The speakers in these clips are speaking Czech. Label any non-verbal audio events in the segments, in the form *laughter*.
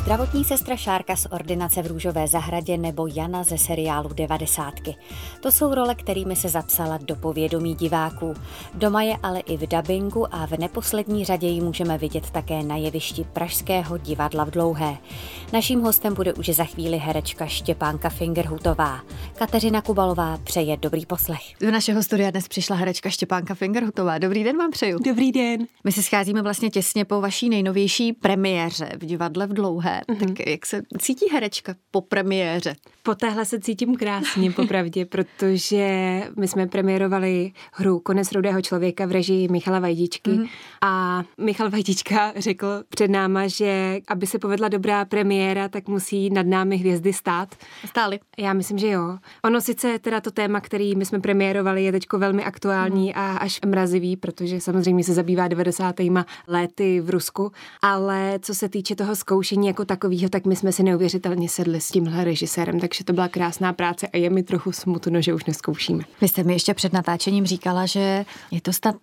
Zdravotní sestra Šárka z ordinace v Růžové zahradě nebo Jana ze seriálu Devadesátky. To jsou role, kterými se zapsala do povědomí diváků. Doma je ale i v dabingu a v neposlední řadě ji můžeme vidět také na jevišti Pražského divadla v Dlouhé. Naším hostem bude už za chvíli herečka Štěpánka Fingerhutová. Kateřina Kubalová přeje dobrý poslech. Do našeho studia dnes přišla herečka Štěpánka Fingerhutová. Dobrý den vám přeju. Dobrý den. My se scházíme vlastně těsně po vaší nejnovější premiéře v divadle v Dlouhé. Mm-hmm. Tak jak se cítí herečka po premiéře? Po téhle se cítím krásně, popravdě, protože my jsme premiérovali hru Konec rudého člověka v režii Michala Vajdičky mm-hmm. a Michal Vajdička řekl před náma, že aby se povedla dobrá premiéra, tak musí nad námi hvězdy stát. Stály. Já myslím, že jo. Ono sice teda to téma, který my jsme premiérovali, je teď velmi aktuální mm. a až mrazivý, protože samozřejmě se zabývá 90. léty v Rusku, ale co se týče toho zkoušení jako takového, tak my jsme si neuvěřitelně sedli s tímhle režisérem, takže to byla krásná práce a je mi trochu smutno, že už neskoušíme. Vy jste mi ještě před natáčením říkala, že je to snad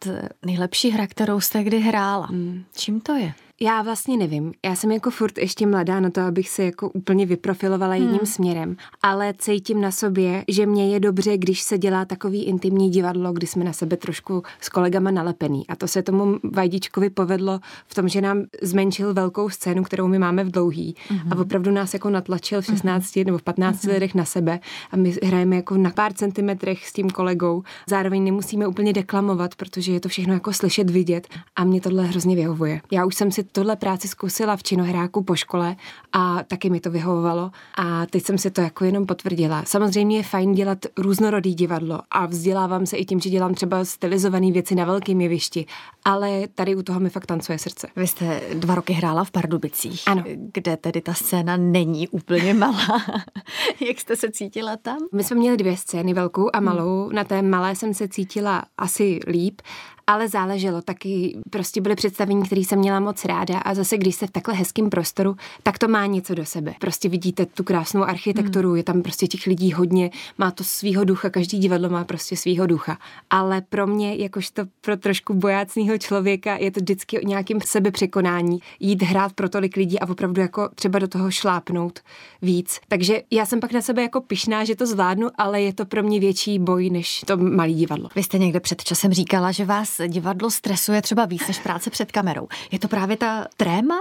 nejlepší hra, kterou jste kdy hrála. Hmm. Čím to je? Já vlastně nevím. Já jsem jako furt ještě mladá na to, abych se jako úplně vyprofilovala hmm. jedním směrem, ale cítím na sobě, že mě je dobře, když se dělá takový intimní divadlo, kdy jsme na sebe trošku s kolegama nalepený. A to se tomu Vajdičkovi povedlo v tom, že nám zmenšil velkou scénu, kterou my máme v dlouhý hmm. a opravdu nás jako natlačil v 16 hmm. nebo v 15 hmm. letech na sebe a my hrajeme jako na pár centimetrech s tím kolegou. Zároveň nemusíme úplně deklamovat, protože je to všechno jako slyšet, vidět a mě tohle hrozně vyhovuje. Já už jsem si tohle práci zkusila v činohráku po škole a taky mi to vyhovovalo a teď jsem si to jako jenom potvrdila. Samozřejmě je fajn dělat různorodý divadlo a vzdělávám se i tím, že dělám třeba stylizované věci na velkém jevišti, ale tady u toho mi fakt tancuje srdce. Vy jste dva roky hrála v Pardubicích, ano. kde tedy ta scéna není úplně *laughs* malá. Jak jste se cítila tam? My jsme měli dvě scény, velkou a malou. Hmm. Na té malé jsem se cítila asi líp ale záleželo. Taky prostě byly představení, které jsem měla moc ráda a zase, když jste v takhle hezkém prostoru, tak to má něco do sebe. Prostě vidíte tu krásnou architekturu, hmm. je tam prostě těch lidí hodně, má to svýho ducha, každý divadlo má prostě svýho ducha. Ale pro mě, jakožto pro trošku bojácného člověka, je to vždycky o nějakým sebepřekonání, jít hrát pro tolik lidí a opravdu jako třeba do toho šlápnout víc. Takže já jsem pak na sebe jako pišná, že to zvládnu, ale je to pro mě větší boj než to malý divadlo. Vy jste někde před časem říkala, že vás divadlo stresuje třeba víc než práce před kamerou. Je to právě ta tréma?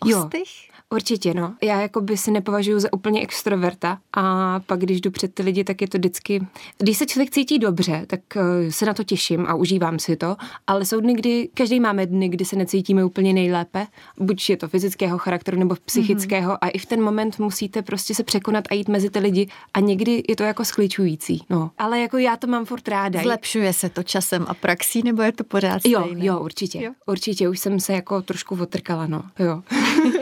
Ostych? Jo. Určitě, no. Já jako by si nepovažuji za úplně extroverta a pak, když jdu před ty lidi, tak je to vždycky... Když se člověk cítí dobře, tak eh, se na to těším a užívám si to, ale jsou dny, kdy... Každý máme dny, kdy se necítíme úplně nejlépe, buď je to fyzického charakteru nebo psychického mm-hmm. a i v ten moment musíte prostě se překonat a jít mezi ty lidi a někdy je to jako skličující, no. Ale jako já to mám furt ráda. Zlepšuje se to časem a praxí, nebo je to pořád stejné? Jo, jo, určitě. Jo? Určitě, už jsem se jako trošku otrkala, no, jo. *laughs*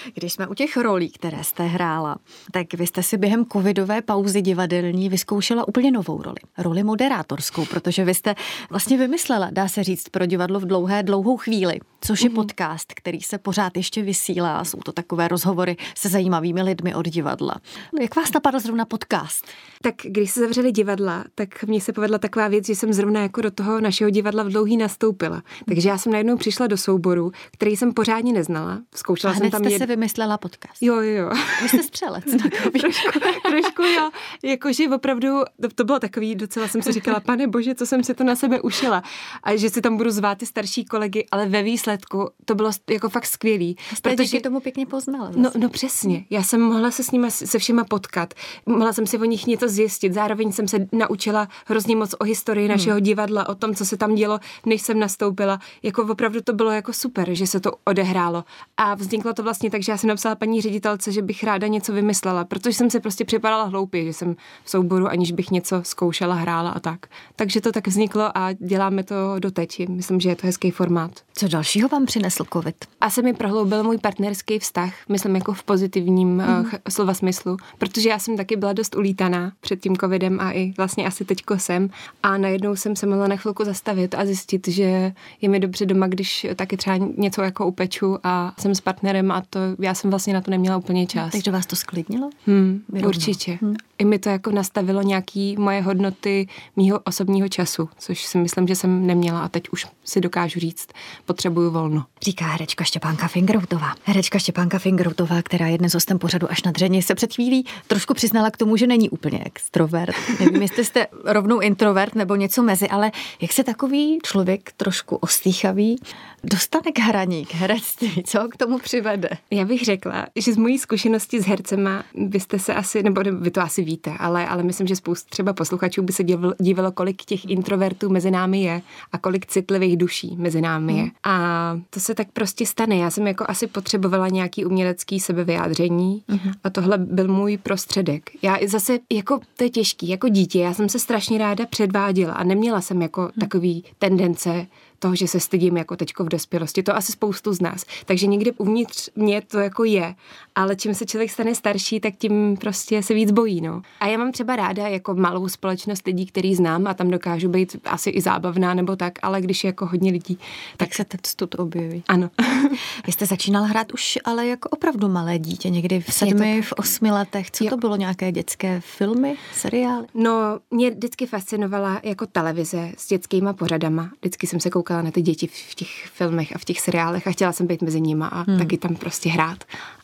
Když jsme u těch rolí, které jste hrála, tak vy jste si během covidové pauzy divadelní vyzkoušela úplně novou roli. Roli moderátorskou, protože vy jste vlastně vymyslela, dá se říct, pro divadlo v dlouhé, dlouhou chvíli, což je mm-hmm. podcast, který se pořád ještě vysílá. Jsou to takové rozhovory se zajímavými lidmi od divadla. Jak vás napadl zrovna podcast? Tak když se zavřeli divadla, tak mně se povedla taková věc, že jsem zrovna jako do toho našeho divadla v dlouhý nastoupila. Takže já jsem najednou přišla do souboru, který jsem pořádně neznala. Zkoušela A jsem tam jste jed... se vymyslela podcast. Jo, jo, jo. Vy jste střelec. *laughs* trošku, trošku jo. Jakože opravdu, to, to bylo takový, docela jsem si říkala, pane bože, co jsem si to na sebe ušila. A že si tam budu zvát ty starší kolegy, ale ve výsledku to bylo jako fakt skvělý. Jste protože díky tomu pěkně poznala. No, no přesně. Já jsem mohla se s nimi se všema potkat. Mohla jsem si o nich něco zjistit. Zároveň jsem se naučila hrozně moc o historii hmm. našeho divadla, o tom, co se tam dělo, než jsem nastoupila. Jako opravdu to bylo jako super, že se to odehrálo. A vzniklo to vlastně tak, že já jsem napsala paní ředitelce, že bych ráda něco vymyslela, protože jsem se prostě připadala hloupě, že jsem v souboru, aniž bych něco zkoušela, hrála a tak. Takže to tak vzniklo a děláme to doteď. Myslím, že je to hezký formát. Co dalšího vám přinesl COVID? A se mi prohloubil můj partnerský vztah, myslím jako v pozitivním mm. uh, slova smyslu, protože já jsem taky byla dost ulítaná před tím covidem a i vlastně asi teďko jsem a najednou jsem se mohla na chvilku zastavit a zjistit, že je mi dobře doma, když taky třeba něco jako upeču a jsem s partnerem a to já jsem vlastně na to neměla úplně čas. Takže vás to sklidnilo? Hmm, určitě. Hmm. I mi to jako nastavilo nějaký moje hodnoty mýho osobního času, což si myslím, že jsem neměla a teď už si dokážu říct, potřebuju volno. Říká herečka Štěpánka Fingeroutová. Herečka Štěpánka Fingeroutová, která je dnes hostem pořadu až na dřeně, se před chvílí trošku přiznala k tomu, že není úplně extrovert. *laughs* Nevím, jestli jste rovnou introvert nebo něco mezi, ale jak se takový člověk trošku ostýchavý dostane k hraní, k herectví, co k tomu přivede? Já bych řekla, že z mojí zkušenosti s hercema byste se asi, nebo vy to asi víte, ale, ale myslím, že spousta třeba posluchačů by se divilo, kolik těch introvertů mezi námi je a kolik citlivých duší mezi námi je. Hmm. A to se tak prostě stane. Já jsem jako asi potřebovala nějaký umělecký sebevyjádření hmm. a tohle byl můj prostředek. Já zase, jako to je těžký, jako dítě, já jsem se strašně ráda předváděla a neměla jsem jako hmm. takový tendence toho, že se stydím jako teďko v dospělosti. To asi spoustu z nás. Takže někdy uvnitř mě to jako je, ale čím se člověk stane starší, tak tím prostě se víc bojí. No. A já mám třeba ráda jako malou společnost lidí, který znám a tam dokážu být asi i zábavná nebo tak, ale když je jako hodně lidí, tak, tak se ten stud objeví. Ano. *laughs* Vy jste začínal hrát už ale jako opravdu malé dítě, někdy v sedmi, v osmi letech. Co jo. to bylo, nějaké dětské filmy, seriály? No, mě vždycky fascinovala jako televize s dětskýma pořadama. Vždycky jsem se koukala koukala na ty děti v těch filmech a v těch seriálech a chtěla jsem být mezi nima a hmm. taky tam prostě hrát.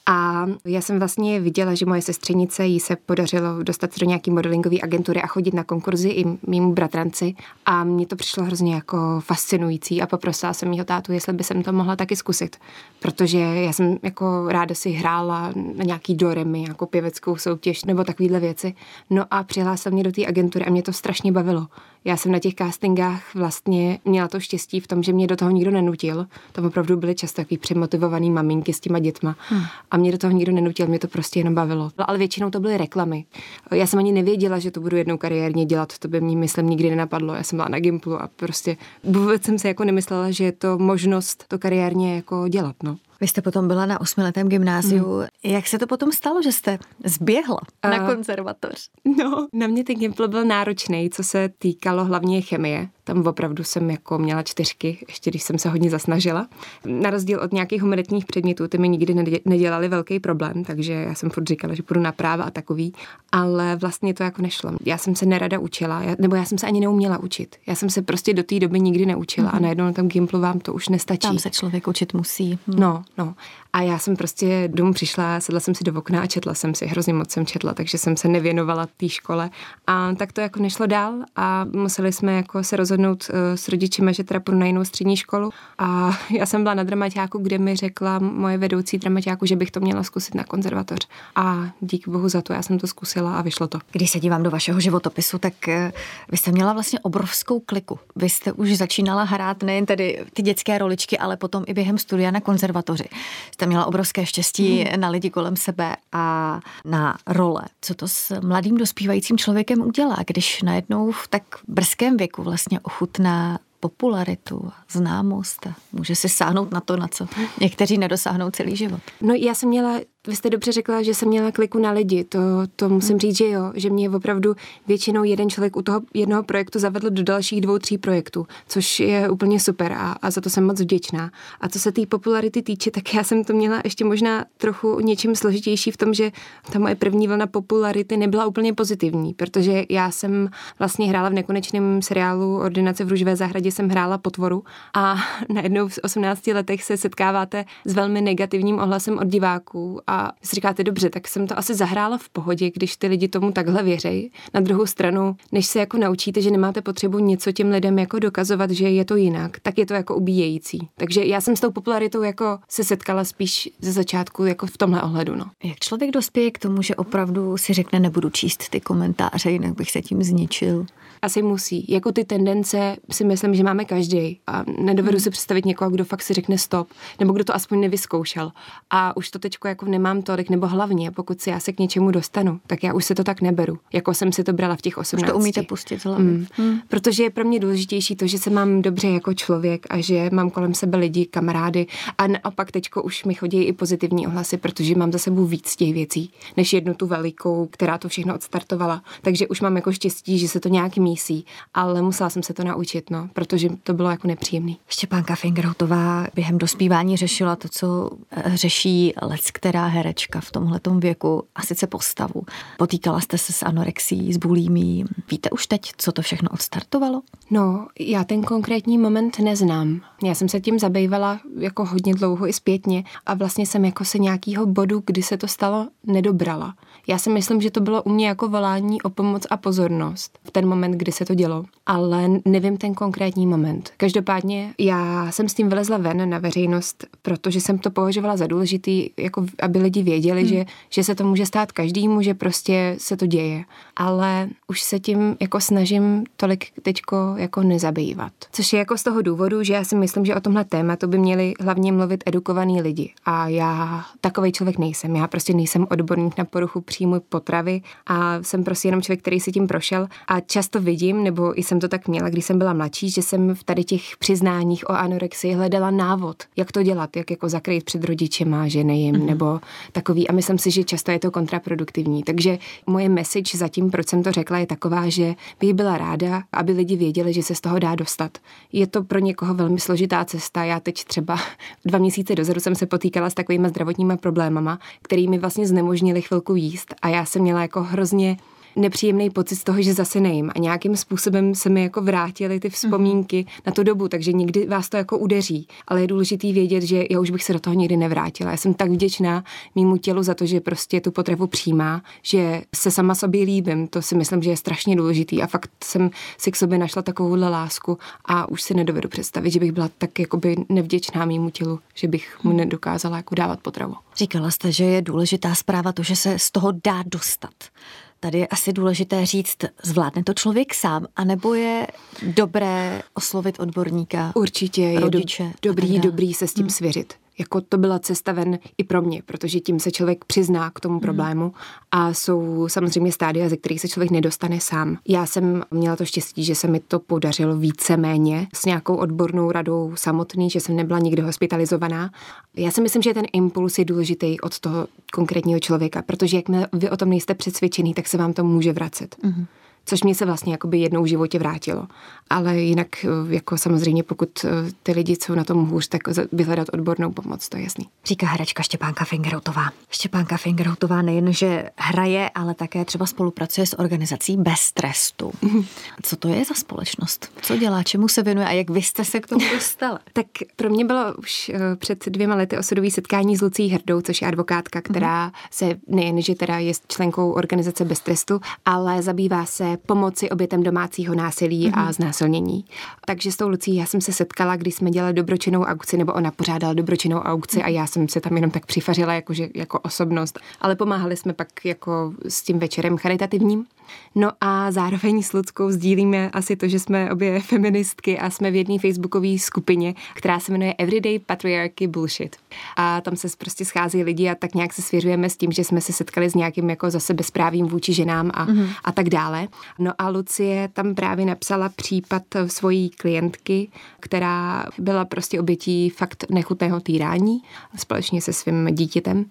A já jsem vlastně viděla, že moje sestřenice jí se podařilo dostat do nějaký modelingové agentury a chodit na konkurzy i mýmu bratranci. A mně to přišlo hrozně jako fascinující a poprosila jsem mýho tátu, jestli by jsem to mohla taky zkusit. Protože já jsem jako ráda si hrála na nějaký doremy, jako pěveckou soutěž nebo takovéhle věci. No a přihlásila mě do té agentury a mě to strašně bavilo. Já jsem na těch castingách vlastně měla to štěstí v tom, že mě do toho nikdo nenutil. To opravdu byly často takový přemotivovaný maminky s těma dětma. Hmm. A mě do toho nikdo nenutil, mě to prostě jenom bavilo. Ale většinou to byly reklamy. Já jsem ani nevěděla, že to budu jednou kariérně dělat, to by mě, myslím, nikdy nenapadlo. Já jsem byla na Gimplu a prostě vůbec jsem se jako nemyslela, že je to možnost to kariérně jako dělat. No. Vy jste potom byla na osmiletém gymnáziu. Hmm. Jak se to potom stalo, že jste zběhla uh, na konzervatoř? No, na mě ten Gimpl byl náročný, co se týkalo hlavně chemie. Tam opravdu jsem jako měla čtyřky, ještě když jsem se hodně zasnažila. Na rozdíl od nějakých humanitních předmětů, ty mi nikdy nedělali velký problém, takže já jsem furt říkala, že půjdu na práva a takový, ale vlastně to jako nešlo. Já jsem se nerada učila, nebo já jsem se ani neuměla učit. Já jsem se prostě do té doby nikdy neučila mm-hmm. a mhm. najednou na tom Gimplu vám to už nestačí. Tam se člověk učit musí. Hm. No, no. A já jsem prostě domů přišla, sedla jsem si do okna a četla jsem si, hrozně moc jsem četla, takže jsem se nevěnovala té škole. A tak to jako nešlo dál a museli jsme jako se rozhodnout uh, s rodičima, že teda půjdu na jinou střední školu. A já jsem byla na dramaťáku, kde mi řekla moje vedoucí dramaťáku, že bych to měla zkusit na konzervatoř. A díky bohu za to, já jsem to zkusila a vyšlo to. Když se dívám do vašeho životopisu, tak eh, vy jste měla vlastně obrovskou kliku. Vy jste už začínala hrát nejen tedy ty dětské roličky, ale potom i během studia na konzervatoři. Jste měla obrovské štěstí hmm. na lidi kolem sebe a na role. Co to s mladým dospívajícím člověkem udělá, když najednou v tak brzkém věku vlastně ochutná popularitu, známost a může si sáhnout na to, na co někteří nedosáhnou celý život. No já jsem měla vy jste dobře řekla, že jsem měla kliku na lidi, to, to musím hmm. říct, že jo, že mě opravdu většinou jeden člověk u toho jednoho projektu zavedl do dalších dvou, tří projektů, což je úplně super a, a za to jsem moc vděčná. A co se té popularity týče, tak já jsem to měla ještě možná trochu něčím složitější v tom, že ta moje první vlna popularity nebyla úplně pozitivní, protože já jsem vlastně hrála v nekonečném seriálu Ordinace v Růžové zahradě, jsem hrála potvoru a *laughs* najednou v 18 letech se setkáváte s velmi negativním ohlasem od diváků a a si říkáte, dobře, tak jsem to asi zahrála v pohodě, když ty lidi tomu takhle věří. Na druhou stranu, než se jako naučíte, že nemáte potřebu něco těm lidem jako dokazovat, že je to jinak, tak je to jako ubíjející. Takže já jsem s tou popularitou jako se setkala spíš ze začátku jako v tomhle ohledu. No. Jak člověk dospěje k tomu, že opravdu si řekne, nebudu číst ty komentáře, jinak bych se tím zničil? Asi musí. Jako ty tendence si myslím, že máme každý. A nedovedu hmm. si představit někoho, kdo fakt si řekne stop, nebo kdo to aspoň nevyzkoušel. A už to teď jako nemám tolik, nebo hlavně, pokud si já se k něčemu dostanu, tak já už se to tak neberu, jako jsem si to brala v těch 18. Už to umíte pustit hlavy. Mm. Mm. Protože je pro mě důležitější to, že se mám dobře jako člověk a že mám kolem sebe lidi, kamarády a naopak teďko už mi chodí i pozitivní ohlasy, protože mám za sebou víc těch věcí, než jednu tu velikou, která to všechno odstartovala. Takže už mám jako štěstí, že se to nějak mísí, ale musela jsem se to naučit, no, protože to bylo jako nepříjemný. Štěpánka Fingerhutová během dospívání řešila to, co eh, řeší lec, která herečka v tomhletom věku, a sice postavu. Potýkala jste se s anorexí, s bulímí. Víte už teď, co to všechno odstartovalo? No, já ten konkrétní moment neznám. Já jsem se tím zabývala jako hodně dlouho i zpětně a vlastně jsem jako se nějakýho bodu, kdy se to stalo, nedobrala. Já si myslím, že to bylo u mě jako volání o pomoc a pozornost v ten moment, kdy se to dělo, ale nevím ten konkrétní moment. Každopádně já jsem s tím vylezla ven na veřejnost, protože jsem to považovala za důležitý, jako aby lidi věděli, hmm. že, že se to může stát každému, že prostě se to děje. Ale už se tím jako snažím tolik teďko jako nezabývat. Což je jako z toho důvodu, že já si myslím, že o tomhle tématu by měli hlavně mluvit edukovaní lidi. A já takový člověk nejsem. Já prostě nejsem odborník na poruchu příjmu potravy a jsem prostě jenom člověk, který si tím prošel. A často vidím, nebo i jsem to tak měla, když jsem byla mladší, že jsem v tady těch přiznáních o anorexii hledala návod, jak to dělat, jak jako zakrýt před rodičema, že nejím, mm-hmm. nebo takový. A myslím si, že často je to kontraproduktivní. Takže moje message zatím, proč jsem to řekla, je taková, že bych byla ráda, aby lidi věděli, že se z toho dá dostat. Je to pro někoho velmi složitá cesta. Já teď třeba *laughs* dva měsíce dozadu jsem se potýkala s takovými zdravotními problémama, kterými vlastně znemožnili chvilku jíst a já jsem měla jako hrozně nepříjemný pocit z toho, že zase nejím. A nějakým způsobem se mi jako vrátily ty vzpomínky mm. na tu dobu, takže někdy vás to jako udeří. Ale je důležitý vědět, že já už bych se do toho nikdy nevrátila. Já jsem tak vděčná mýmu tělu za to, že prostě tu potravu přijímá, že se sama sobě líbím. To si myslím, že je strašně důležitý. A fakt jsem si k sobě našla takovouhle lásku a už si nedovedu představit, že bych byla tak jakoby nevděčná mýmu tělu, že bych mu nedokázala jako dávat potravu. Říkala jste, že je důležitá zpráva to, že se z toho dá dostat. Tady je asi důležité říct, zvládne to člověk sám, anebo je dobré oslovit odborníka, Určitě je rodiče. Do, dobrý, dobrý se s tím hmm. svěřit jako to byla cesta ven i pro mě, protože tím se člověk přizná k tomu mhm. problému a jsou samozřejmě stádia, ze kterých se člověk nedostane sám. Já jsem měla to štěstí, že se mi to podařilo více-méně s nějakou odbornou radou samotný, že jsem nebyla nikdy hospitalizovaná. Já si myslím, že ten impuls je důležitý od toho konkrétního člověka, protože jakmile vy o tom nejste přesvědčený, tak se vám to může vracet. Mm-hmm což mě se vlastně jakoby jednou v životě vrátilo. Ale jinak eh, jako samozřejmě, pokud eh, ty lidi jsou na tom hůř, tak vyhledat odbornou pomoc, to je jasný. Říká herečka Štěpánka Fingeroutová. Štěpánka Fingeroutová nejen, že hraje, ale také třeba spolupracuje s organizací Bez trestu. Co to je za společnost? Co dělá, čemu se věnuje a jak vy jste se k tomu dostala? *laughs* tak pro mě bylo už eh, před dvěma lety osudový setkání s Lucí Hrdou, což je advokátka, která se nejen, že teda je členkou organizace Bez trestu, ale zabývá se pomoci obětem domácího násilí mm-hmm. a mhm. znásilnění. Takže s tou Lucí já jsem se setkala, když jsme dělali dobročinnou aukci, nebo ona pořádala dobročinnou aukci mm-hmm. a já jsem se tam jenom tak přifařila jakože, jako osobnost. Ale pomáhali jsme pak jako s tím večerem charitativním. No a zároveň s Luckou sdílíme asi to, že jsme obě *laughs* feministky a jsme v jedné facebookové skupině, která se jmenuje Everyday Patriarchy Bullshit. A tam se prostě schází lidi a tak nějak se svěřujeme s tím, že jsme se setkali s nějakým jako zase bezprávím vůči ženám a, mm-hmm. a tak dále. No a Lucie tam právě napsala případ svojí klientky, která byla prostě obětí fakt nechutného týrání společně se svým dítětem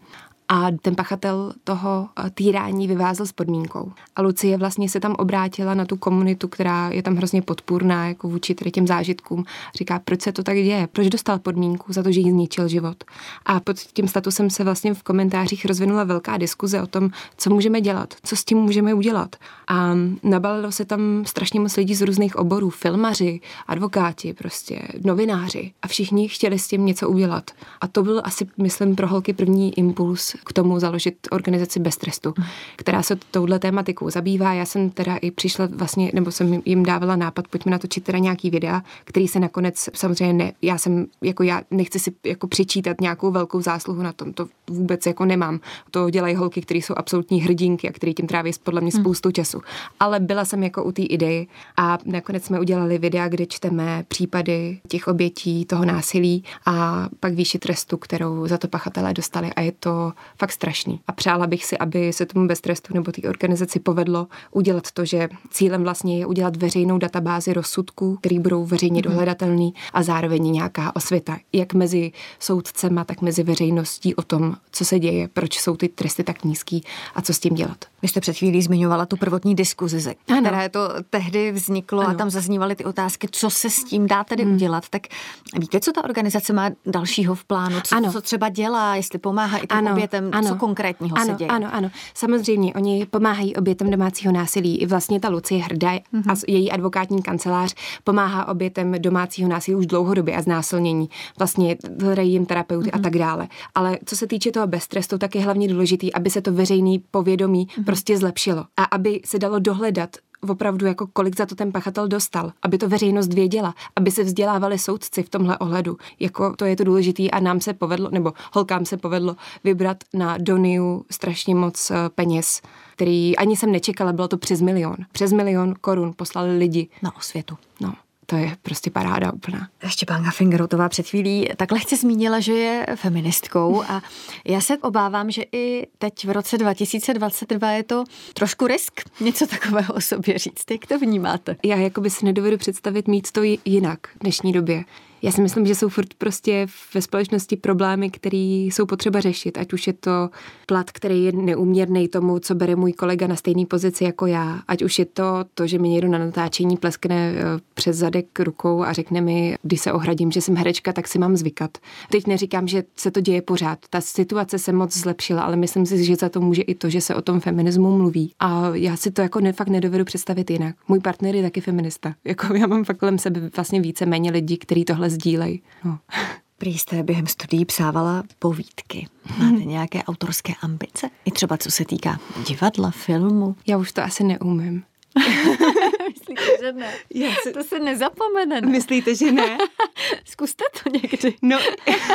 a ten pachatel toho eh, týrání vyvázl s podmínkou. A Lucie vlastně se tam obrátila na tu komunitu, která je tam hrozně podpůrná jako vůči tady těm zážitkům. Říká, proč se to tak děje, proč dostal podmínku za to, že jí zničil život. A pod tím statusem se vlastně v komentářích rozvinula velká diskuze o tom, co můžeme dělat, co s tím můžeme udělat. A nabalilo se tam strašně moc lidí z různých oborů, filmaři, advokáti, prostě novináři. A všichni chtěli s tím něco udělat. A to byl asi, myslím, pro holky první impuls k tomu založit organizaci Bez trestu, která se touhle tématikou zabývá. Já jsem teda i přišla vlastně, nebo jsem jim dávala nápad, pojďme natočit teda nějaký videa, který se nakonec samozřejmě ne, já jsem, jako já nechci si jako přičítat nějakou velkou zásluhu na tom, to vůbec jako nemám. To dělají holky, které jsou absolutní hrdinky a které tím tráví podle mě hmm. spoustu času. Ale byla jsem jako u té idei a nakonec jsme udělali videa, kde čteme případy těch obětí toho násilí a pak výši trestu, kterou za to pachatelé dostali a je to fakt strašný. A přála bych si, aby se tomu bez trestu nebo té organizaci povedlo udělat to, že cílem vlastně je udělat veřejnou databázi rozsudků, který budou veřejně mm-hmm. dohledatelný a zároveň nějaká osvěta, jak mezi soudcema, tak mezi veřejností o tom, co se děje, proč jsou ty tresty tak nízký a co s tím dělat. Vy jste před chvílí zmiňovala tu prvotní diskuzi, která to tehdy vzniklo ano. a tam zaznívaly ty otázky, co se s tím dá tedy hmm. udělat. Tak víte, co ta organizace má dalšího v plánu? Co, ano. co třeba dělá, jestli pomáhá i těm obětem? Tématem, ano. co konkrétního ano, se děje. Ano, ano. Samozřejmě, oni pomáhají obětem domácího násilí. I vlastně ta Lucie Hrdá mm-hmm. a její advokátní kancelář pomáhá obětem domácího násilí už dlouhodobě a znásilnění. Vlastně hledají jim terapeuty mm-hmm. a mhm. tak dále. Ale co se týče toho beztrestu, tak je hlavně důležitý, aby se to veřejný povědomí mm-hmm. prostě zlepšilo a aby se dalo dohledat opravdu jako kolik za to ten pachatel dostal, aby to veřejnost věděla, aby se vzdělávali soudci v tomhle ohledu. Jako to je to důležité a nám se povedlo, nebo holkám se povedlo vybrat na Doniu strašně moc eh, peněz, který ani jsem nečekala, bylo to přes milion. Přes milion korun poslali lidi. Na osvětu. No to je prostě paráda úplná. Štěpánka Fingerotová před chvílí takhle chci zmínila, že je feministkou a já se obávám, že i teď v roce 2022 je to trošku risk něco takového o sobě říct. Jak to vnímáte? Já jako by si nedovedu představit mít to jinak v dnešní době. Já si myslím, že jsou furt prostě ve společnosti problémy, které jsou potřeba řešit, ať už je to plat, který je neuměrný tomu, co bere můj kolega na stejné pozici jako já, ať už je to to, že mi někdo na natáčení pleskne eh, přes zadek rukou a řekne mi, když se ohradím, že jsem herečka, tak si mám zvykat. Teď neříkám, že se to děje pořád. Ta situace se moc zlepšila, ale myslím si, že za to může i to, že se o tom feminismu mluví. A já si to jako fakt nedovedu představit jinak. Můj partner je taky feminista. Jako já mám fakt kolem sebe vlastně více méně lidí, kteří tohle sdílej. No. *laughs* Prý jste během studií psávala povídky. Máte nějaké autorské ambice? I třeba co se týká divadla, filmu? Já už to asi neumím. *laughs* Myslíte, že ne? Já se... To se nezapomene. Ne? Myslíte, že ne? *laughs* Zkuste to někdy. No,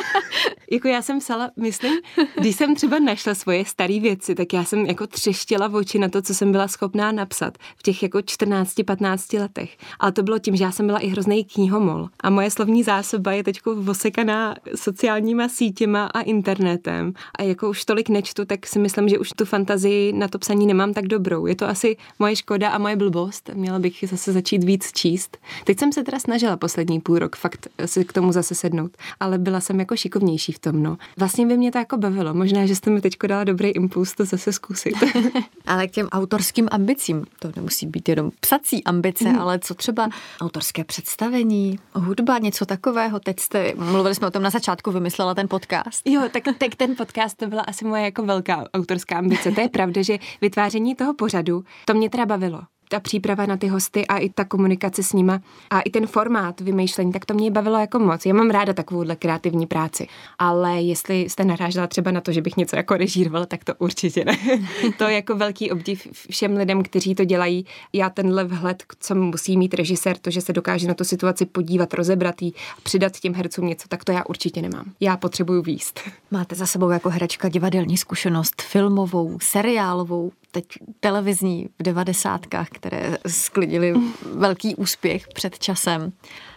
*laughs* jako já jsem psala, myslím, když jsem třeba našla svoje staré věci, tak já jsem jako třeštěla v oči na to, co jsem byla schopná napsat v těch jako 14-15 letech. Ale to bylo tím, že já jsem byla i hrozný knihomol. A moje slovní zásoba je teď osekaná sociálníma sítěma a internetem. A jako už tolik nečtu, tak si myslím, že už tu fantazii na to psaní nemám tak dobrou. Je to asi moje škoda a moje blbost. Měla bych zase začít víc číst. Teď jsem se teda snažila poslední půl rok fakt si k tomu zase sednout, ale byla jsem jako šikovnější v tom, no. Vlastně by mě to jako bavilo. Možná, že jste mi teď dala dobrý impuls to zase zkusit. *laughs* *laughs* ale k těm autorským ambicím, to nemusí být jenom psací ambice, hmm. ale co třeba autorské představení, hudba, něco takového. Teď jste, mluvili jsme o tom na začátku, vymyslela ten podcast. Jo, tak, tak ten podcast to byla asi moje jako velká autorská ambice. To je *laughs* pravda, že vytváření toho pořadu, to mě teda bavilo ta příprava na ty hosty a i ta komunikace s nima a i ten formát vymýšlení, tak to mě bavilo jako moc. Já mám ráda takovouhle kreativní práci, ale jestli jste narážela třeba na to, že bych něco jako režírovala, tak to určitě ne. *laughs* to je jako velký obdiv všem lidem, kteří to dělají. Já tenhle vhled, co musí mít režisér, to, že se dokáže na tu situaci podívat, rozebrat jí a přidat těm hercům něco, tak to já určitě nemám. Já potřebuju výst. Máte za sebou jako herečka divadelní zkušenost filmovou, seriálovou, teď televizní v devadesátkách, které sklidily velký úspěch před časem.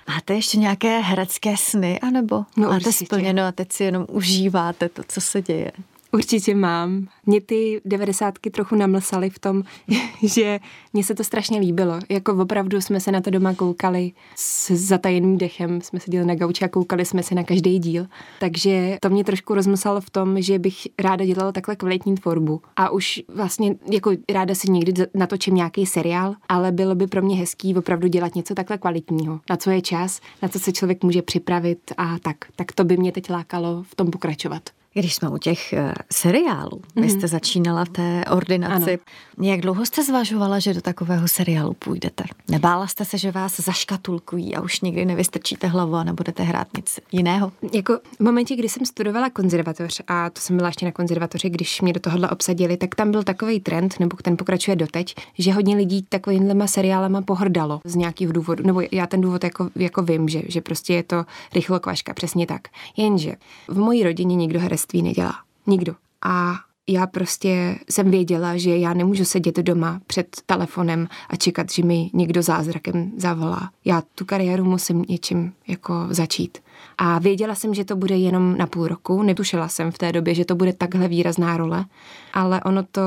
Máte ještě nějaké herecké sny, anebo no, máte určitě. splněno a teď si jenom užíváte to, co se děje? Určitě mám. Mě ty devadesátky trochu namlsaly v tom, *laughs* že mně se to strašně líbilo. Jako opravdu jsme se na to doma koukali s zatajeným dechem, jsme seděli na gauči a koukali jsme se na každý díl. Takže to mě trošku rozmlsalo v tom, že bych ráda dělala takhle kvalitní tvorbu. A už vlastně jako ráda si někdy natočím nějaký seriál, ale bylo by pro mě hezký opravdu dělat něco takhle kvalitního. Na co je čas, na co se člověk může připravit a tak. Tak to by mě teď lákalo v tom pokračovat. Když jsme u těch uh, seriálů, vy mm-hmm. jste začínala v té ordinaci. Ano. Jak dlouho jste zvažovala, že do takového seriálu půjdete? Nebála jste se, že vás zaškatulkují a už nikdy nevystrčíte hlavu a nebudete hrát nic jiného? Jako v momentě, kdy jsem studovala konzervatoř, a to jsem byla ještě na konzervatoři, když mě do tohohle obsadili, tak tam byl takový trend, nebo ten pokračuje doteď, že hodně lidí takovýmhle seriálama pohrdalo z nějakých důvodů. Nebo já ten důvod jako, jako vím, že, že prostě je to rychlokvaška, přesně tak. Jenže v mojí rodině nikdo hraje herectví nedělá. Nikdo. A já prostě jsem věděla, že já nemůžu sedět doma před telefonem a čekat, že mi někdo zázrakem zavolá. Já tu kariéru musím něčím jako začít. A věděla jsem, že to bude jenom na půl roku. Netušila jsem v té době, že to bude takhle výrazná role, ale ono to,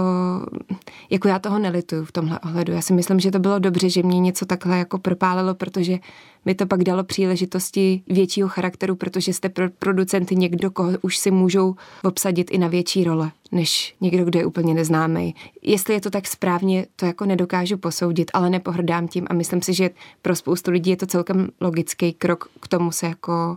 jako já toho nelituju v tomhle ohledu. Já si myslím, že to bylo dobře, že mě něco takhle jako propálilo, protože mi to pak dalo příležitosti většího charakteru, protože jste pro producenty někdo, koho už si můžou obsadit i na větší role, než někdo, kdo je úplně neznámý. Jestli je to tak správně, to jako nedokážu posoudit, ale nepohrdám tím a myslím si, že pro spoustu lidí je to celkem logický krok k tomu se jako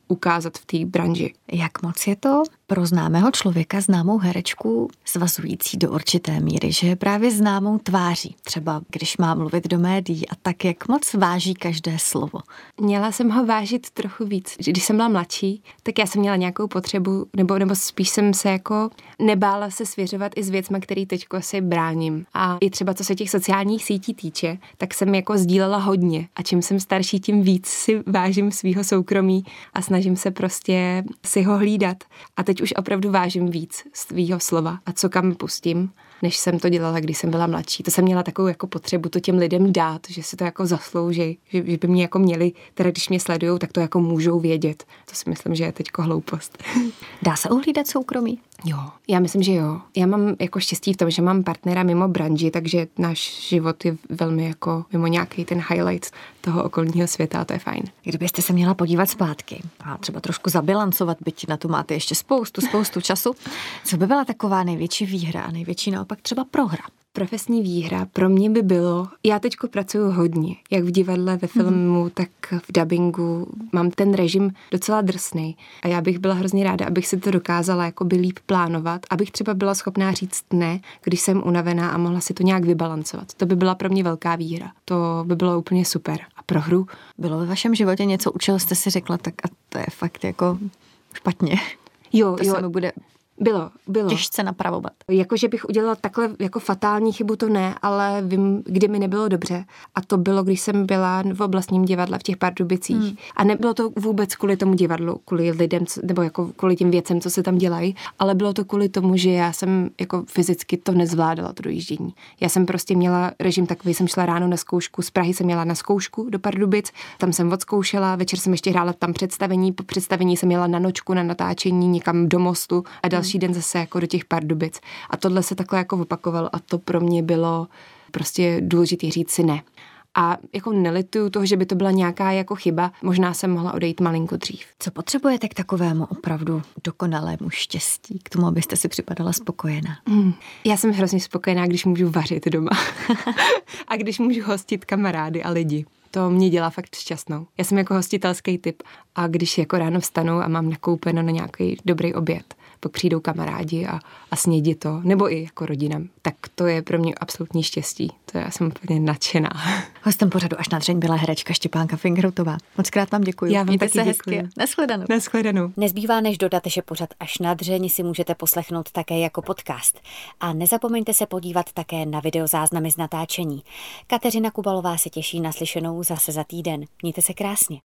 ukázat v té branži. Jak moc je to pro známého člověka, známou herečku, svazující do určité míry, že je právě známou tváří, třeba když má mluvit do médií a tak, jak moc váží každé slovo. Měla jsem ho vážit trochu víc. Když jsem byla mladší, tak já jsem měla nějakou potřebu, nebo, nebo spíš jsem se jako nebála se svěřovat i s věcmi, který teď si bráním. A i třeba co se těch sociálních sítí týče, tak jsem jako sdílela hodně. A čím jsem starší, tím víc si vážím svého soukromí a snažím se prostě si ho hlídat. A teď už opravdu vážím víc svého slova a co kam pustím než jsem to dělala, když jsem byla mladší. To jsem měla takovou jako potřebu to těm lidem dát, že si to jako zaslouží, že, že by mě jako měli, teda když mě sledují, tak to jako můžou vědět. To si myslím, že je teďko hloupost. Dá se uhlídat soukromí? Jo, já myslím, že jo. Já mám jako štěstí v tom, že mám partnera mimo branži, takže náš život je velmi jako mimo nějaký ten highlight toho okolního světa a to je fajn. Kdybyste se měla podívat zpátky a třeba trošku zabilancovat, byť na to máte ještě spoustu, spoustu času, co by byla taková největší výhra a největší naopak třeba prohra? Profesní výhra pro mě by bylo, já teďko pracuju hodně, jak v divadle, ve filmu, mm-hmm. tak v dubbingu. Mám ten režim docela drsný a já bych byla hrozně ráda, abych si to dokázala jako by líp plánovat, abych třeba byla schopná říct ne, když jsem unavená a mohla si to nějak vybalancovat. To by byla pro mě velká výhra. To by bylo úplně super. A pro hru? Bylo ve vašem životě něco, u čeho jste si řekla, tak a to je fakt jako špatně. Jo, to jo. se mi bude bylo, bylo. Těžce napravovat. Jako, že bych udělala takhle jako fatální chybu, to ne, ale vím, kdy mi nebylo dobře. A to bylo, když jsem byla v oblastním divadle v těch Pardubicích. Hmm. A nebylo to vůbec kvůli tomu divadlu, kvůli lidem, nebo jako kvůli těm věcem, co se tam dělají, ale bylo to kvůli tomu, že já jsem jako fyzicky to nezvládala, to dojíždění. Já jsem prostě měla režim takový, jsem šla ráno na zkoušku, z Prahy jsem měla na zkoušku do Pardubic, tam jsem odzkoušela, večer jsem ještě hrála tam představení, po představení jsem jela na nočku na natáčení někam do mostu a další další den zase jako do těch Pardubic. A tohle se takhle jako opakovalo a to pro mě bylo prostě důležité říct si ne. A jako nelituju toho, že by to byla nějaká jako chyba, možná jsem mohla odejít malinko dřív. Co potřebujete k takovému opravdu dokonalému štěstí, k tomu, abyste si připadala spokojená? Hmm. Já jsem hrozně spokojená, když můžu vařit doma *laughs* a když můžu hostit kamarády a lidi. To mě dělá fakt šťastnou. Já jsem jako hostitelský typ a když jako ráno vstanu a mám nakoupeno na nějaký dobrý oběd, pak přijdou kamarádi a, a snědí to, nebo i jako rodina, tak to je pro mě absolutní štěstí. To já jsem úplně nadšená. *laughs* Hostem pořadu až na dřeň byla herečka Štěpánka Fingerutová. Moc krát vám děkuji. Já vám Mějte taky se děkuji. hezky. Neschledanou. Neschledanou. Nezbývá než dodat, že pořad až na dřeň si můžete poslechnout také jako podcast. A nezapomeňte se podívat také na videozáznamy z natáčení. Kateřina Kubalová se těší na slyšenou zase za týden. Mějte se krásně.